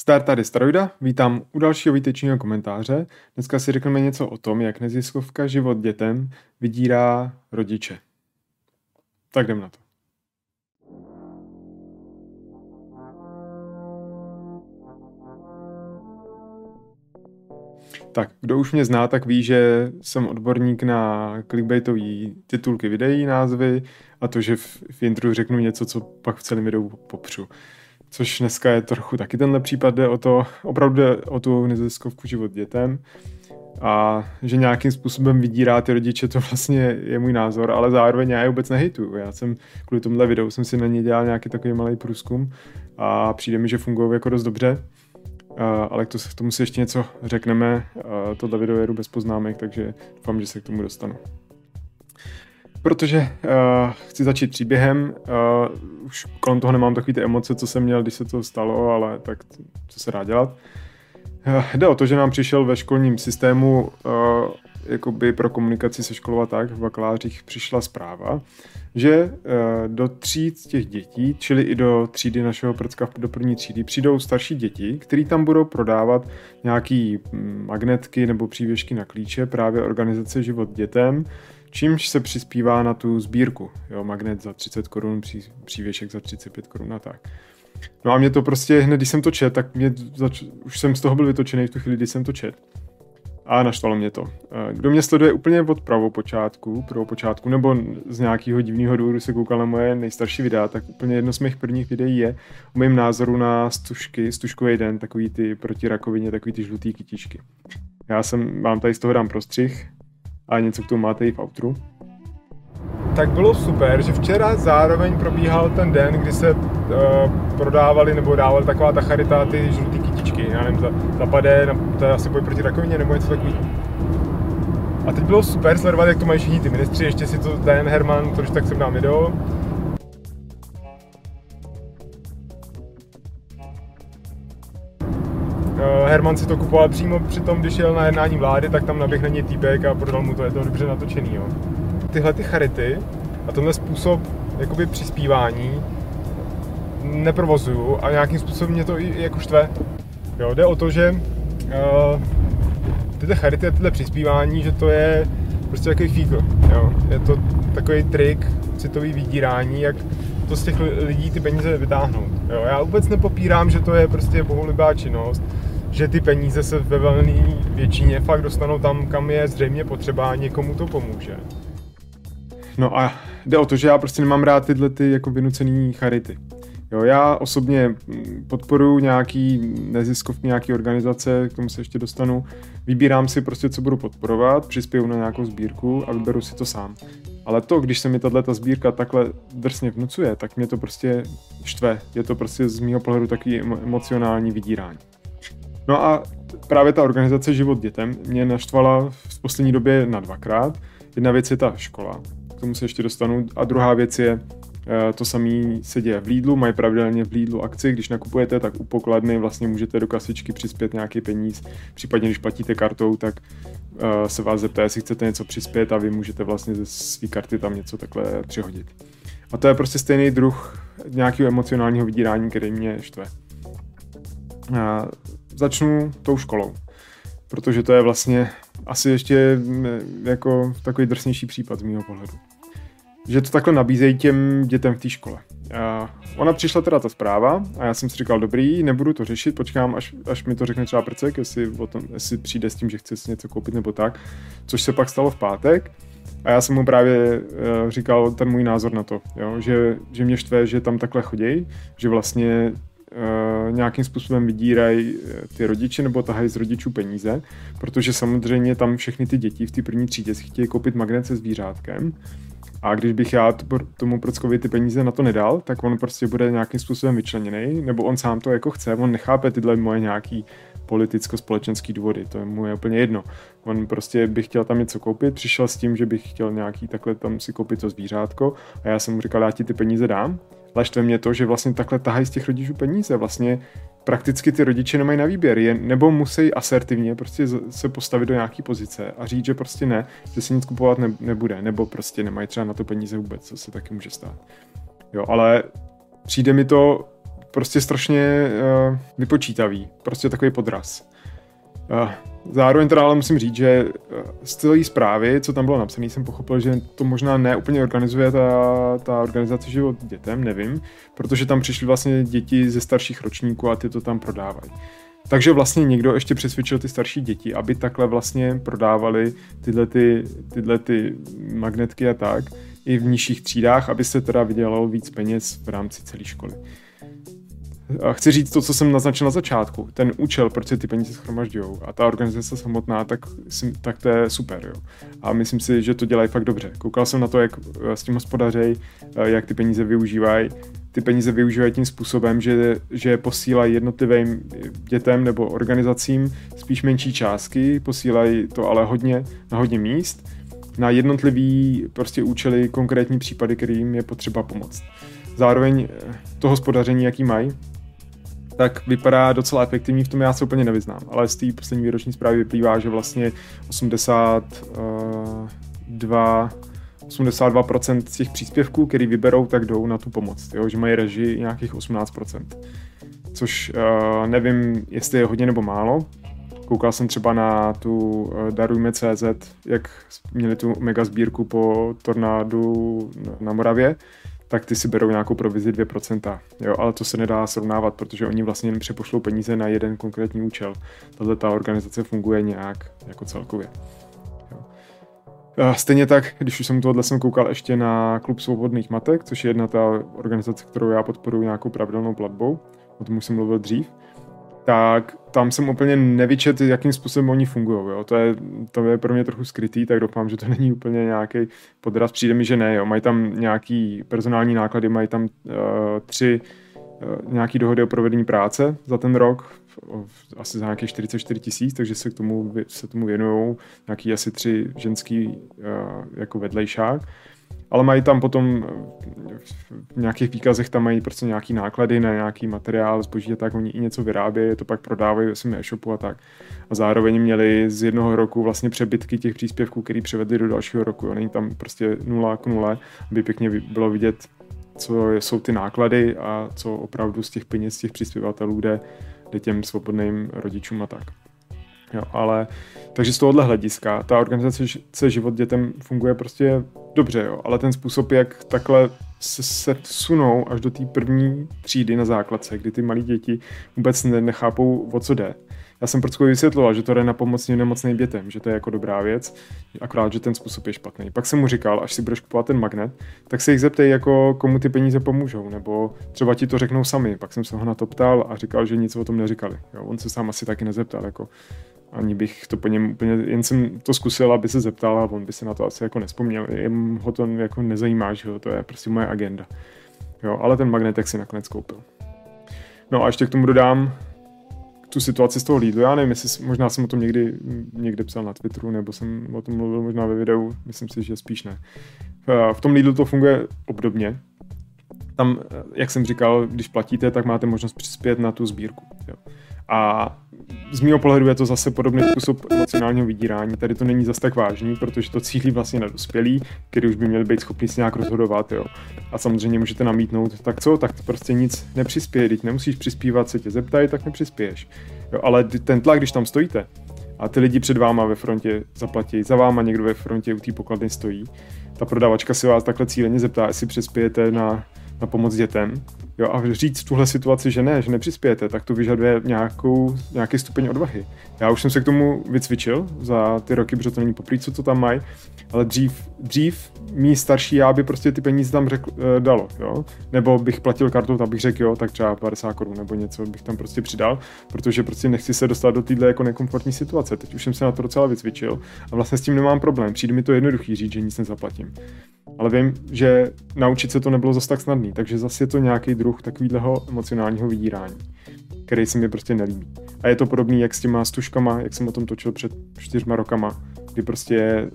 Zdar tady Staroida, vítám u dalšího výtečního komentáře. Dneska si řekneme něco o tom, jak neziskovka život dětem vydírá rodiče. Tak jdem na to. Tak, kdo už mě zná, tak ví, že jsem odborník na clickbaitový titulky videí, názvy a to, že v, v intru řeknu něco, co pak v celém videu popřu což dneska je trochu taky tenhle případ, jde o to, opravdu jde o tu neziskovku život dětem a že nějakým způsobem vydírá ty rodiče, to vlastně je můj názor, ale zároveň já je vůbec nehejtuju. Já jsem kvůli tomuhle videu jsem si na ně dělal nějaký takový malý průzkum a přijde mi, že fungují jako dost dobře. ale to, k tomu si ještě něco řekneme. Tohle video jedu bez poznámek, takže doufám, že se k tomu dostanu. Protože uh, chci začít příběhem, uh, už kolem toho nemám takové ty emoce, co jsem měl, když se to stalo, ale tak co se dá dělat. Uh, jde o to, že nám přišel ve školním systému uh, jakoby pro komunikaci se školou a tak, v bakalářích přišla zpráva, že uh, do tří z těch dětí, čili i do třídy našeho prcka do první třídy, přijdou starší děti, který tam budou prodávat nějaký mm, magnetky nebo přívěšky na klíče, právě organizace Život dětem, čímž se přispívá na tu sbírku. Jo, magnet za 30 korun, pří, přívěšek za 35 korun a tak. No a mě to prostě, hned když jsem to čet, tak mě zač- už jsem z toho byl vytočený v tu chvíli, kdy jsem to čet. A naštvalo mě to. Kdo mě sleduje úplně od počátku, prvou počátku, nebo z nějakého divného důvodu se koukal na moje nejstarší videa, tak úplně jedno z mých prvních videí je o mém názoru na stužky, stužkový den, takový ty proti rakovině, takový ty žlutý kytičky. Já jsem, vám tady z toho dám prostřih, a něco k tomu máte i v outru. Tak bylo super, že včera zároveň probíhal ten den, kdy se uh, prodávali nebo dávali taková ta charita, ty žlutý kytičky, já nevím, zapadé, to je asi boj proti rakovině nebo něco takový. A teď bylo super sledovat, jak to mají všichni ty ministři, ještě si to Dan Herman, to už tak jsem dám video, Herman si to kupoval přímo při tom, když jel na jednání vlády, tak tam naběh na něj týpek a prodal mu to, je to dobře natočený. Jo. Tyhle ty charity a tenhle způsob jakoby přispívání neprovozuju a nějakým způsobem mě to i jako štve. Jo, jde o to, že uh, tyhle charity a tyhle přispívání, že to je prostě takový fígl. Jo. Je to takový trik, citový vydírání, jak to z těch lidí ty peníze vytáhnout. Jo. Já vůbec nepopírám, že to je prostě bohulibá činnost, že ty peníze se ve velné většině fakt dostanou tam, kam je zřejmě potřeba a někomu to pomůže. No a jde o to, že já prostě nemám rád tyhle ty jako vynucený charity. Jo, já osobně podporuji nějaký neziskov, nějaký organizace, k tomu se ještě dostanu. Vybírám si prostě, co budu podporovat, přispěju na nějakou sbírku a vyberu si to sám. Ale to, když se mi tato sbírka takhle drsně vnucuje, tak mě to prostě štve. Je to prostě z mého pohledu takový emocionální vydírání. No a právě ta organizace Život dětem mě naštvala v poslední době na dvakrát. Jedna věc je ta škola, k tomu se ještě dostanu, a druhá věc je eh, to samé se děje v Lidlu, mají pravidelně v Lidlu akci, když nakupujete, tak u pokladny vlastně můžete do kasičky přispět nějaký peníz, případně když platíte kartou, tak eh, se vás zeptá, jestli chcete něco přispět a vy můžete vlastně ze své karty tam něco takhle přihodit. A to je prostě stejný druh nějakého emocionálního vydírání, který mě štve začnu tou školou. Protože to je vlastně asi ještě mm, jako takový drsnější případ z mého pohledu. Že to takhle nabízejí těm dětem v té škole. A ona přišla teda ta zpráva a já jsem si říkal, dobrý, nebudu to řešit, počkám, až, až mi to řekne třeba prcek, jestli, o tom, jestli přijde s tím, že chce si něco koupit nebo tak, což se pak stalo v pátek. A já jsem mu právě uh, říkal ten můj názor na to, jo? Že, že mě štve, že tam takhle chodí, že vlastně uh, nějakým způsobem vydírají eh, ty rodiče nebo tahají z rodičů peníze, protože samozřejmě tam všechny ty děti v té první třídě si chtějí koupit magnet se zvířátkem a když bych já tomu Prockovi ty peníze na to nedal, tak on prostě bude nějakým způsobem vyčleněný, nebo on sám to jako chce, on nechápe tyhle moje nějaký politicko-společenský důvody, to je mu je úplně jedno. On prostě by chtěl tam něco koupit, přišel s tím, že bych chtěl nějaký takhle tam si koupit to zvířátko a já jsem mu říkal, já ti ty peníze dám, Leštve mě to, že vlastně takhle tahají z těch rodičů peníze. Vlastně prakticky ty rodiče nemají na výběr, je, nebo musí asertivně prostě se postavit do nějaký pozice a říct, že prostě ne, že se nic kupovat ne, nebude, nebo prostě nemají třeba na to peníze vůbec, co se taky může stát. Jo, ale přijde mi to prostě strašně uh, vypočítavý, prostě takový podraz. Zároveň teda ale musím říct, že z celé zprávy, co tam bylo napsané, jsem pochopil, že to možná neúplně organizuje ta, ta organizace život dětem, nevím, protože tam přišly vlastně děti ze starších ročníků a ty to tam prodávají. Takže vlastně někdo ještě přesvědčil ty starší děti, aby takhle vlastně prodávali tyhle, ty, tyhle ty magnetky a tak i v nižších třídách, aby se teda vydělalo víc peněz v rámci celé školy. Chci říct to, co jsem naznačil na začátku. Ten účel, proč se ty peníze schromažďují a ta organizace samotná, tak, tak to je super. Jo. A myslím si, že to dělají fakt dobře. Koukal jsem na to, jak eh, s tím hospodařej, eh, jak ty peníze využívají. Ty peníze využívají tím způsobem, že, že posílají jednotlivým dětem nebo organizacím spíš menší částky, posílají to ale hodně na hodně míst, na jednotlivý prostě účely, konkrétní případy, kterým je potřeba pomoct. Zároveň eh, to hospodaření, jaký mají, tak vypadá docela efektivní, v tom já se úplně nevyznám, ale z té poslední výroční zprávy vyplývá, že vlastně 82 82% eh, z těch příspěvků, který vyberou, tak jdou na tu pomoc, jo? že mají režii nějakých 18%. Což uh, nevím, jestli je hodně nebo málo. Koukal jsem třeba na tu uh, Darujme.cz, jak měli tu mega sbírku po tornádu na Moravě tak ty si berou nějakou provizi 2%. Jo, ale to se nedá srovnávat, protože oni vlastně jen přepošlou peníze na jeden konkrétní účel. Tahle ta organizace funguje nějak jako celkově. Stejně tak, když už jsem tohle jsem koukal ještě na Klub svobodných matek, což je jedna ta organizace, kterou já podporuji nějakou pravidelnou platbou, o tom už jsem mluvil dřív, tak tam jsem úplně nevyčet, jakým způsobem oni fungují. To, je, to je pro mě trochu skrytý, tak doufám, že to není úplně nějaký podraz. Přijde mi, že ne. Jo. Mají tam nějaký personální náklady, mají tam uh, tři uh, nějaký dohody o provedení práce za ten rok, asi za nějakých 44 tisíc, takže se k tomu, se tomu věnují nějaký asi tři ženský uh, jako vedlejšák ale mají tam potom v nějakých výkazech tam mají prostě nějaký náklady na nějaký materiál, zboží a tak, oni i něco vyrábějí, to pak prodávají ve svém e-shopu a tak. A zároveň měli z jednoho roku vlastně přebytky těch příspěvků, který převedli do dalšího roku. Jo. Není tam prostě nula k nule, aby pěkně bylo vidět, co jsou ty náklady a co opravdu z těch peněz těch příspěvatelů jde, jde těm svobodným rodičům a tak. Jo, ale takže z tohohle hlediska ta organizace Život dětem funguje prostě dobře, jo, ale ten způsob, jak takhle se, se sunou až do té první třídy na základce, kdy ty malí děti vůbec nechápou, o co jde. Já jsem Prckovi vysvětloval, že to jde na pomoc nemocným dětem, že to je jako dobrá věc, akorát, že ten způsob je špatný. Pak jsem mu říkal, až si budeš kupovat ten magnet, tak se jich zeptej, jako komu ty peníze pomůžou, nebo třeba ti to řeknou sami. Pak jsem se ho na to ptal a říkal, že nic o tom neříkali. Jo, on se sám asi taky nezeptal, jako ani bych to po něm úplně, jen jsem to zkusil, aby se zeptal a on by se na to asi jako nespomněl. Jen ho to jako nezajímá, že jo, to je prostě moje agenda. Jo, ale ten magnetek si nakonec koupil. No a ještě k tomu dodám tu situaci z toho Lidlu. Já nevím, jestli možná jsem o tom někdy, někde psal na Twitteru, nebo jsem o tom mluvil možná ve videu, myslím si, že spíš ne. V tom Lidlu to funguje obdobně. Tam, jak jsem říkal, když platíte, tak máte možnost přispět na tu sbírku. A z mého pohledu je to zase podobný způsob emocionálního vydírání. Tady to není zase tak vážný, protože to cílí vlastně na dospělí, který už by měli být schopni si nějak rozhodovat. Jo. A samozřejmě můžete namítnout, tak co, tak prostě nic nepřispěje, když nemusíš přispívat, se tě zeptají, tak nepřispěješ. Jo, ale ten tlak, když tam stojíte a ty lidi před váma ve frontě zaplatí, za váma někdo ve frontě u té pokladny stojí, ta prodavačka si vás takhle cíleně zeptá, jestli přispějete na, na pomoc dětem, Jo, a říct tuhle situaci, že ne, že nepřispějete, tak to vyžaduje nějakou, nějaký stupeň odvahy. Já už jsem se k tomu vycvičil za ty roky, protože to není poprvé, co to tam mají, ale dřív, dřív mý starší já by prostě ty peníze tam řekl, e, dalo, jo? Nebo bych platil kartou, tak bych řekl, jo, tak třeba 50 korun nebo něco bych tam prostě přidal, protože prostě nechci se dostat do téhle jako nekomfortní situace. Teď už jsem se na to docela vycvičil a vlastně s tím nemám problém. Přijde mi to jednoduchý říct, že nic nezaplatím. Ale vím, že naučit se to nebylo zase tak snadný, takže zase je to nějaký druh takového emocionálního vydírání, který se mi prostě nelíbí. A je to podobný jak s těma stužkama, jak jsem o tom točil před čtyřma rokama, kdy prostě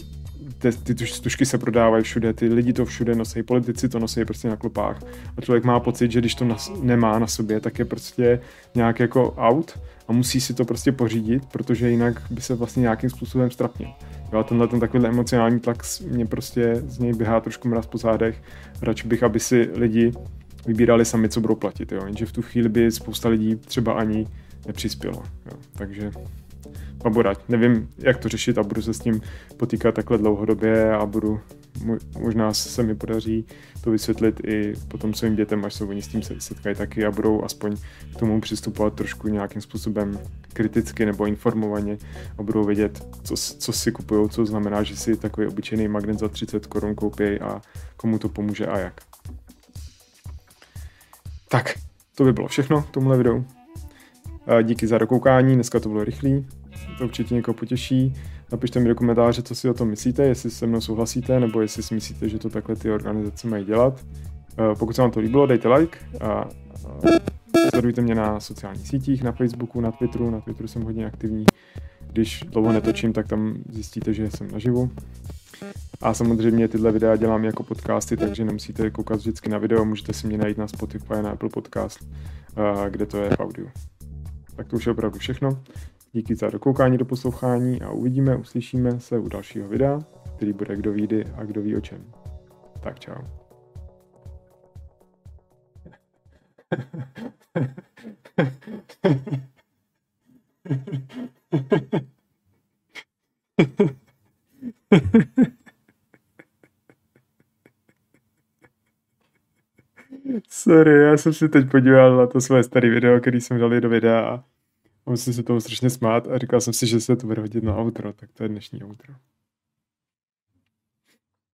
ty, ty stužky se prodávají všude, ty lidi to všude nosí, politici to nosí prostě na klopách. A člověk má pocit, že když to nas, nemá na sobě, tak je prostě nějak jako out a musí si to prostě pořídit, protože jinak by se vlastně nějakým způsobem strapnil. Jo, a tenhle ten takový emocionální tlak mě prostě z něj běhá trošku mraz po zádech. Radši bych, aby si lidi vybírali sami, co budou platit, jo. Jenže v tu chvíli by spousta lidí třeba ani nepřispělo, jo. Takže Baborať. Nevím, jak to řešit a budu se s tím potýkat takhle dlouhodobě a budu, možná se mi podaří to vysvětlit i potom svým dětem, až se oni s tím setkají taky a budou aspoň k tomu přistupovat trošku nějakým způsobem kriticky nebo informovaně a budou vědět, co, co si kupují, co znamená, že si takový obyčejný magnet za 30 korun koupí a komu to pomůže a jak. Tak, to by bylo všechno k tomuhle videu. Díky za dokoukání, dneska to bylo rychlý, to určitě někoho potěší. Napište mi do komentáře, co si o tom myslíte, jestli se mnou souhlasíte, nebo jestli si myslíte, že to takhle ty organizace mají dělat. Pokud se vám to líbilo, dejte like a sledujte mě na sociálních sítích, na Facebooku, na Twitteru. Na Twitteru jsem hodně aktivní. Když dlouho netočím, tak tam zjistíte, že jsem naživu. A samozřejmě tyhle videa dělám jako podcasty, takže nemusíte koukat vždycky na video, můžete si mě najít na Spotify, na Apple Podcast, eh, kde to je v audio. Tak to už je opravdu všechno. Díky za dokoukání, do poslouchání a uvidíme, uslyšíme se u dalšího videa, který bude kdo ví a kdo ví o čem. Tak čau. Sorry, já jsem si teď podíval na to své staré video, který jsem dal do videa a musím se tomu strašně smát a říkal jsem si, že se to bude hodit na outro, tak to je dnešní outro.